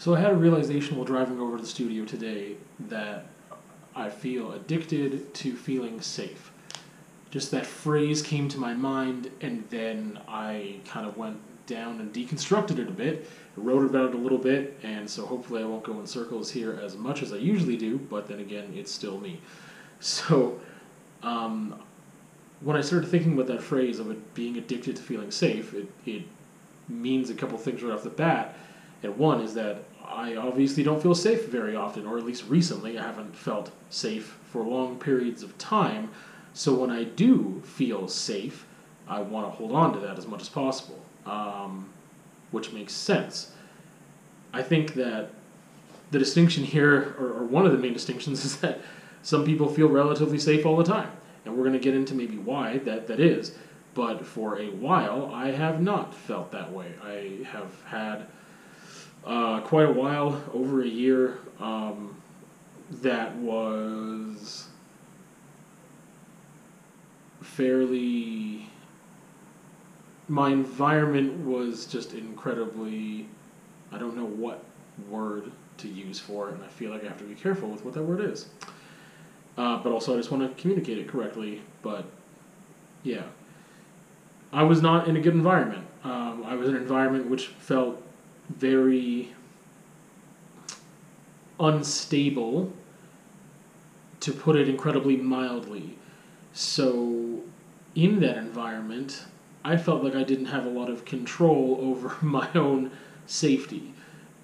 So I had a realization while driving over to the studio today that I feel addicted to feeling safe. Just that phrase came to my mind, and then I kind of went down and deconstructed it a bit, wrote about it a little bit, and so hopefully I won't go in circles here as much as I usually do, but then again, it's still me. So, um, when I started thinking about that phrase of it being addicted to feeling safe, it, it means a couple things right off the bat. And one is that I obviously don't feel safe very often, or at least recently, I haven't felt safe for long periods of time. So when I do feel safe, I want to hold on to that as much as possible, um, which makes sense. I think that the distinction here, or, or one of the main distinctions, is that some people feel relatively safe all the time, and we're going to get into maybe why that, that is. But for a while, I have not felt that way. I have had uh, quite a while, over a year, um, that was fairly. My environment was just incredibly. I don't know what word to use for it, and I feel like I have to be careful with what that word is. Uh, but also, I just want to communicate it correctly. But yeah, I was not in a good environment. Um, I was in an environment which felt very unstable, to put it incredibly mildly. So, in that environment, I felt like I didn't have a lot of control over my own safety,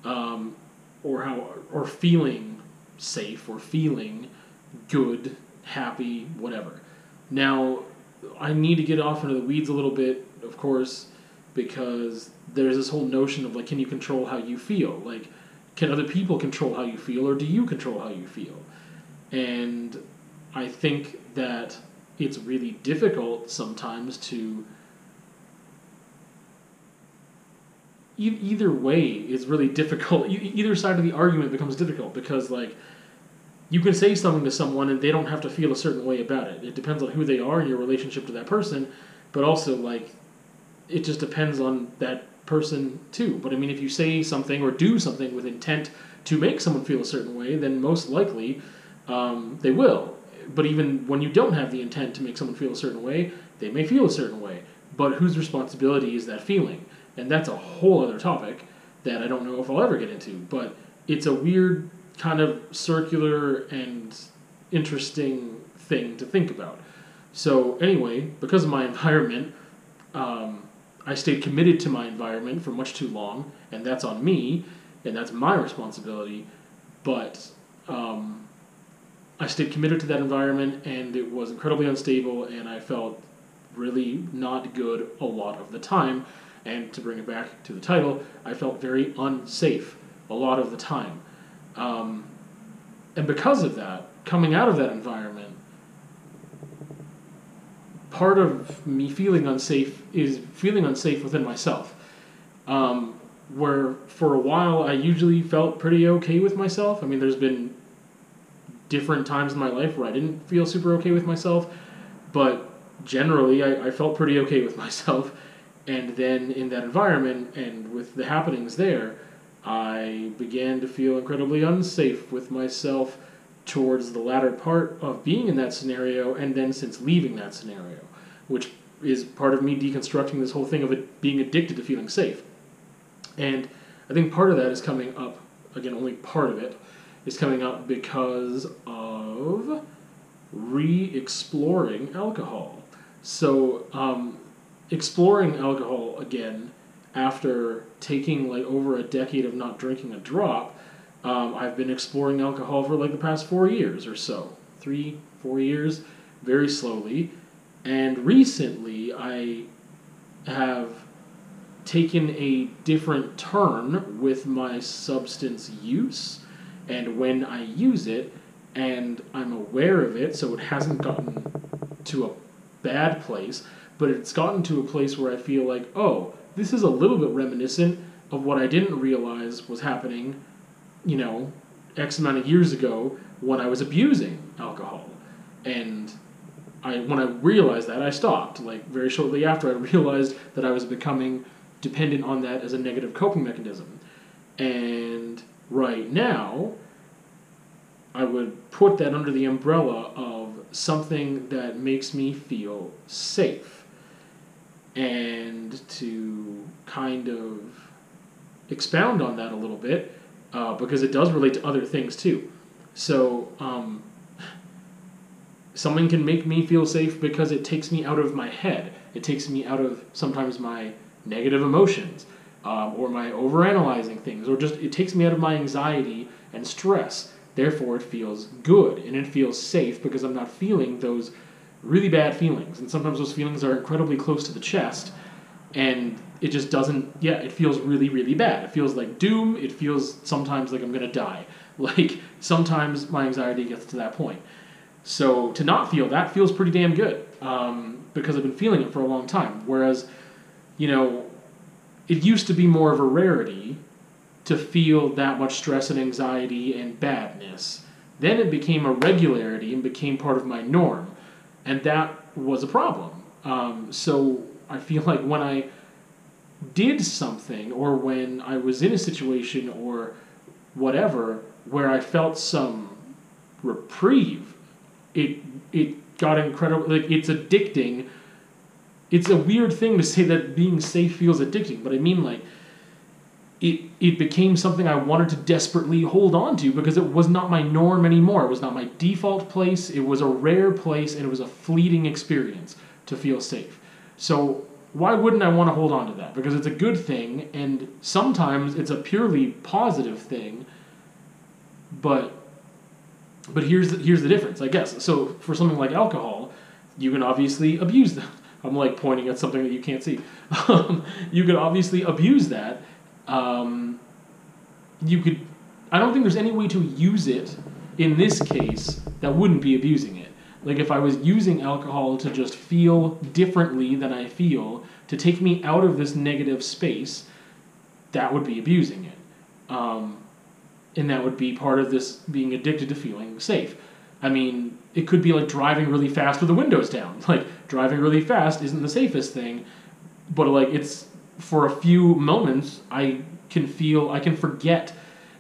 um, or how, or feeling safe, or feeling good, happy, whatever. Now, I need to get off into the weeds a little bit, of course, because there's this whole notion of like, can you control how you feel? Like, can other people control how you feel, or do you control how you feel? And I think that it's really difficult sometimes to. Either way is really difficult. Either side of the argument becomes difficult because, like, you can say something to someone and they don't have to feel a certain way about it. It depends on who they are and your relationship to that person, but also, like, it just depends on that person too. But I mean, if you say something or do something with intent to make someone feel a certain way, then most likely um, they will. But even when you don't have the intent to make someone feel a certain way, they may feel a certain way. But whose responsibility is that feeling? And that's a whole other topic that I don't know if I'll ever get into. But it's a weird kind of circular and interesting thing to think about. So anyway, because of my environment, um, I stayed committed to my environment for much too long, and that's on me, and that's my responsibility. But um, I stayed committed to that environment, and it was incredibly unstable, and I felt really not good a lot of the time. And to bring it back to the title, I felt very unsafe a lot of the time. Um, and because of that, coming out of that environment, part of me feeling unsafe is feeling unsafe within myself. Um, where for a while I usually felt pretty okay with myself. I mean, there's been different times in my life where I didn't feel super okay with myself, but generally I, I felt pretty okay with myself. And then in that environment and with the happenings there, I began to feel incredibly unsafe with myself towards the latter part of being in that scenario and then since leaving that scenario, which is part of me deconstructing this whole thing of it being addicted to feeling safe. And I think part of that is coming up, again, only part of it is coming up because of re exploring alcohol. So, um, exploring alcohol again after taking like over a decade of not drinking a drop um, I've been exploring alcohol for like the past four years or so, three, four years, very slowly. And recently, I have taken a different turn with my substance use and when I use it, and I'm aware of it, so it hasn't gotten to a bad place, but it's gotten to a place where I feel like, oh, this is a little bit reminiscent of what I didn't realize was happening you know, X amount of years ago when I was abusing alcohol. And I when I realized that, I stopped. Like very shortly after, I realized that I was becoming dependent on that as a negative coping mechanism. And right now, I would put that under the umbrella of something that makes me feel safe. And to kind of expound on that a little bit, uh, because it does relate to other things too. So, um, something can make me feel safe because it takes me out of my head. It takes me out of sometimes my negative emotions um, or my overanalyzing things, or just it takes me out of my anxiety and stress. Therefore, it feels good and it feels safe because I'm not feeling those really bad feelings. And sometimes those feelings are incredibly close to the chest, and it just doesn't, yeah, it feels really, really bad. It feels like doom. It feels sometimes like I'm to die. Like sometimes my anxiety gets to that point. So to not feel that feels pretty damn good um, because I've been feeling it for a long time. Whereas, you know, it used to be more of a rarity to feel that much stress and anxiety and badness. Then it became a regularity and became part of my norm, and that was a problem. Um, so I feel like when I did something or when I was in a situation or whatever where I felt some reprieve, it it got incredible. Like it's addicting. It's a weird thing to say that being safe feels addicting, but I mean like it it became something I wanted to desperately hold on to because it was not my norm anymore. It was not my default place. It was a rare place and it was a fleeting experience to feel safe. So why wouldn't I want to hold on to that? Because it's a good thing and sometimes it's a purely positive thing. But but here's the, here's the difference, I guess. So for something like alcohol, you can obviously abuse that. I'm like pointing at something that you can't see. you could obviously abuse that um, you could. I don't think there's any way to use it in this case that wouldn't be abusing it. Like if I was using alcohol to just feel differently than I feel, to take me out of this negative space, that would be abusing it. Um, and that would be part of this being addicted to feeling safe. I mean, it could be like driving really fast with the windows down. Like driving really fast isn't the safest thing, but like it's for a few moments, I can feel, I can forget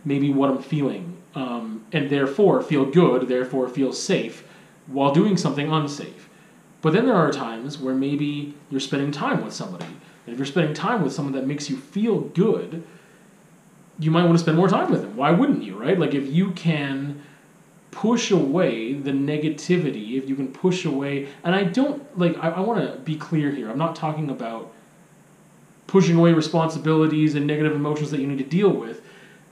maybe what I'm feeling, um, and therefore feel good, therefore feel safe, while doing something unsafe. But then there are times where maybe you're spending time with somebody, and if you're spending time with someone that makes you feel good, you might want to spend more time with them. Why wouldn't you, right? Like if you can push away the negativity, if you can push away, and I don't like, I, I want to be clear here. I'm not talking about pushing away responsibilities and negative emotions that you need to deal with.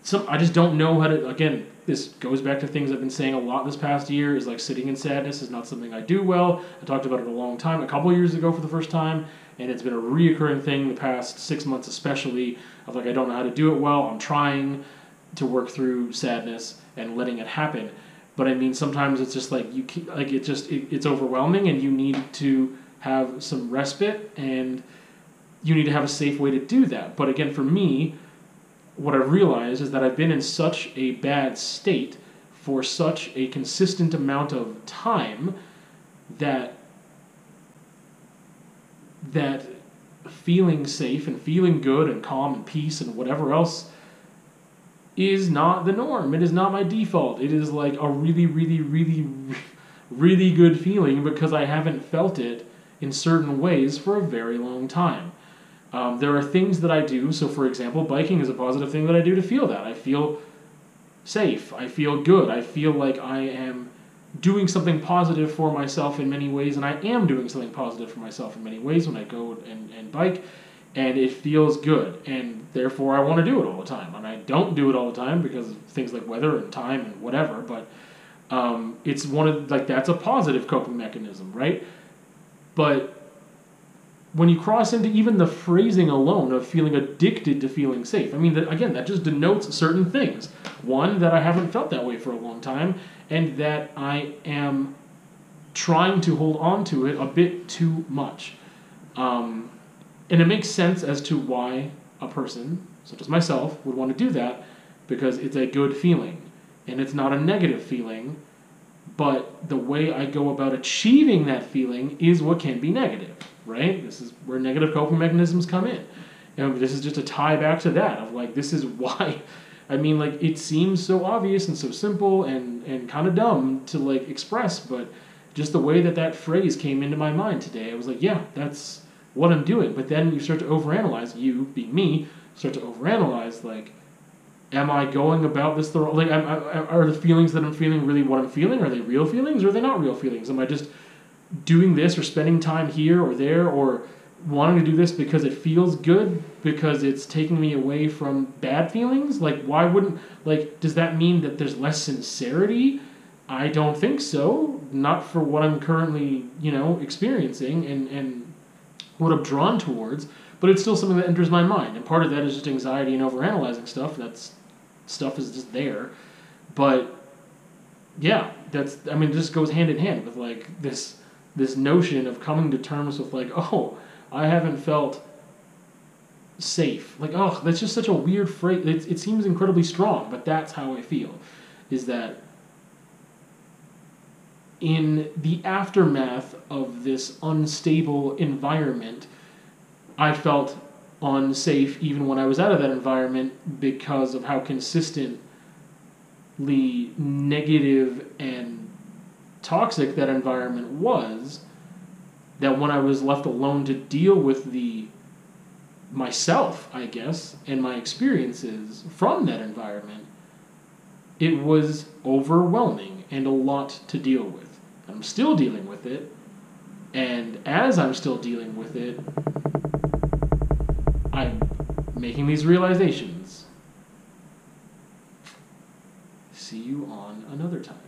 Some I just don't know how to. Again, this goes back to things I've been saying a lot this past year. Is like sitting in sadness is not something I do well. I talked about it a long time, a couple years ago for the first time, and it's been a reoccurring thing the past six months, especially. Of like I don't know how to do it well. I'm trying to work through sadness and letting it happen, but I mean sometimes it's just like you keep, like it just it, it's overwhelming and you need to have some respite and you need to have a safe way to do that. But again, for me, what I've realized is that I've been in such a bad state for such a consistent amount of time that that feeling safe and feeling good and calm and peace and whatever else is not the norm. It is not my default. It is like a really, really, really, really good feeling because I haven't felt it in certain ways for a very long time. Um, there are things that I do. So, for example, biking is a positive thing that I do to feel that. I feel safe. I feel good. I feel like I am doing something positive for myself in many ways, and I am doing something positive for myself in many ways when I go and, and bike, and it feels good, and therefore I want to do it all the time. And I don't do it all the time because of things like weather and time and whatever, but um, it's one of like that's a positive coping mechanism, right? But when you cross into even the phrasing alone of feeling addicted to feeling safe, I mean, that, again, that just denotes certain things. One, that I haven't felt that way for a long time, and that I am trying to hold on to it a bit too much. Um, and it makes sense as to why a person, such as myself, would want to do that because it's a good feeling. And it's not a negative feeling, but the way I go about achieving that feeling is what can be negative right? This is where negative coping mechanisms come in. And this is just a tie back to that of like this is why I mean like it seems so obvious and so simple and and kind of dumb to like express, but just the way that that phrase came into my mind today, I was like, yeah, that's what I'm doing. But then you start to overanalyze, you being me, start to overanalyze like am I going about this the wrong? like am, am, are the feelings that I'm feeling really what I'm feeling? Are they real feelings or are they not real feelings? Am I just doing this or spending time here or there or wanting to do this because it feels good because it's taking me away from bad feelings? Like why wouldn't like does that mean that there's less sincerity? I don't think so. Not for what i'm currently you know experiencing and and what i'm drawn towards but it's still something that enters my mind. And part of that is just anxiety and overanalyzing stuff. That's stuff is just there. But yeah that's i mean it just goes hand in hand with like this this notion of coming to terms with like oh I haven't felt safe. Like, oh, that's just such a weird phrase. It, it seems incredibly strong, but that's how I feel. Is that in the aftermath of this unstable environment, I felt unsafe even when I was out of that environment because of how consistently negative and toxic that environment was that when I was left alone to deal with the myself, I guess, and my experiences from that environment, it was overwhelming and a lot to deal with. I'm still dealing with it, and as I'm still dealing with it, I'm making these realizations. See you on another time.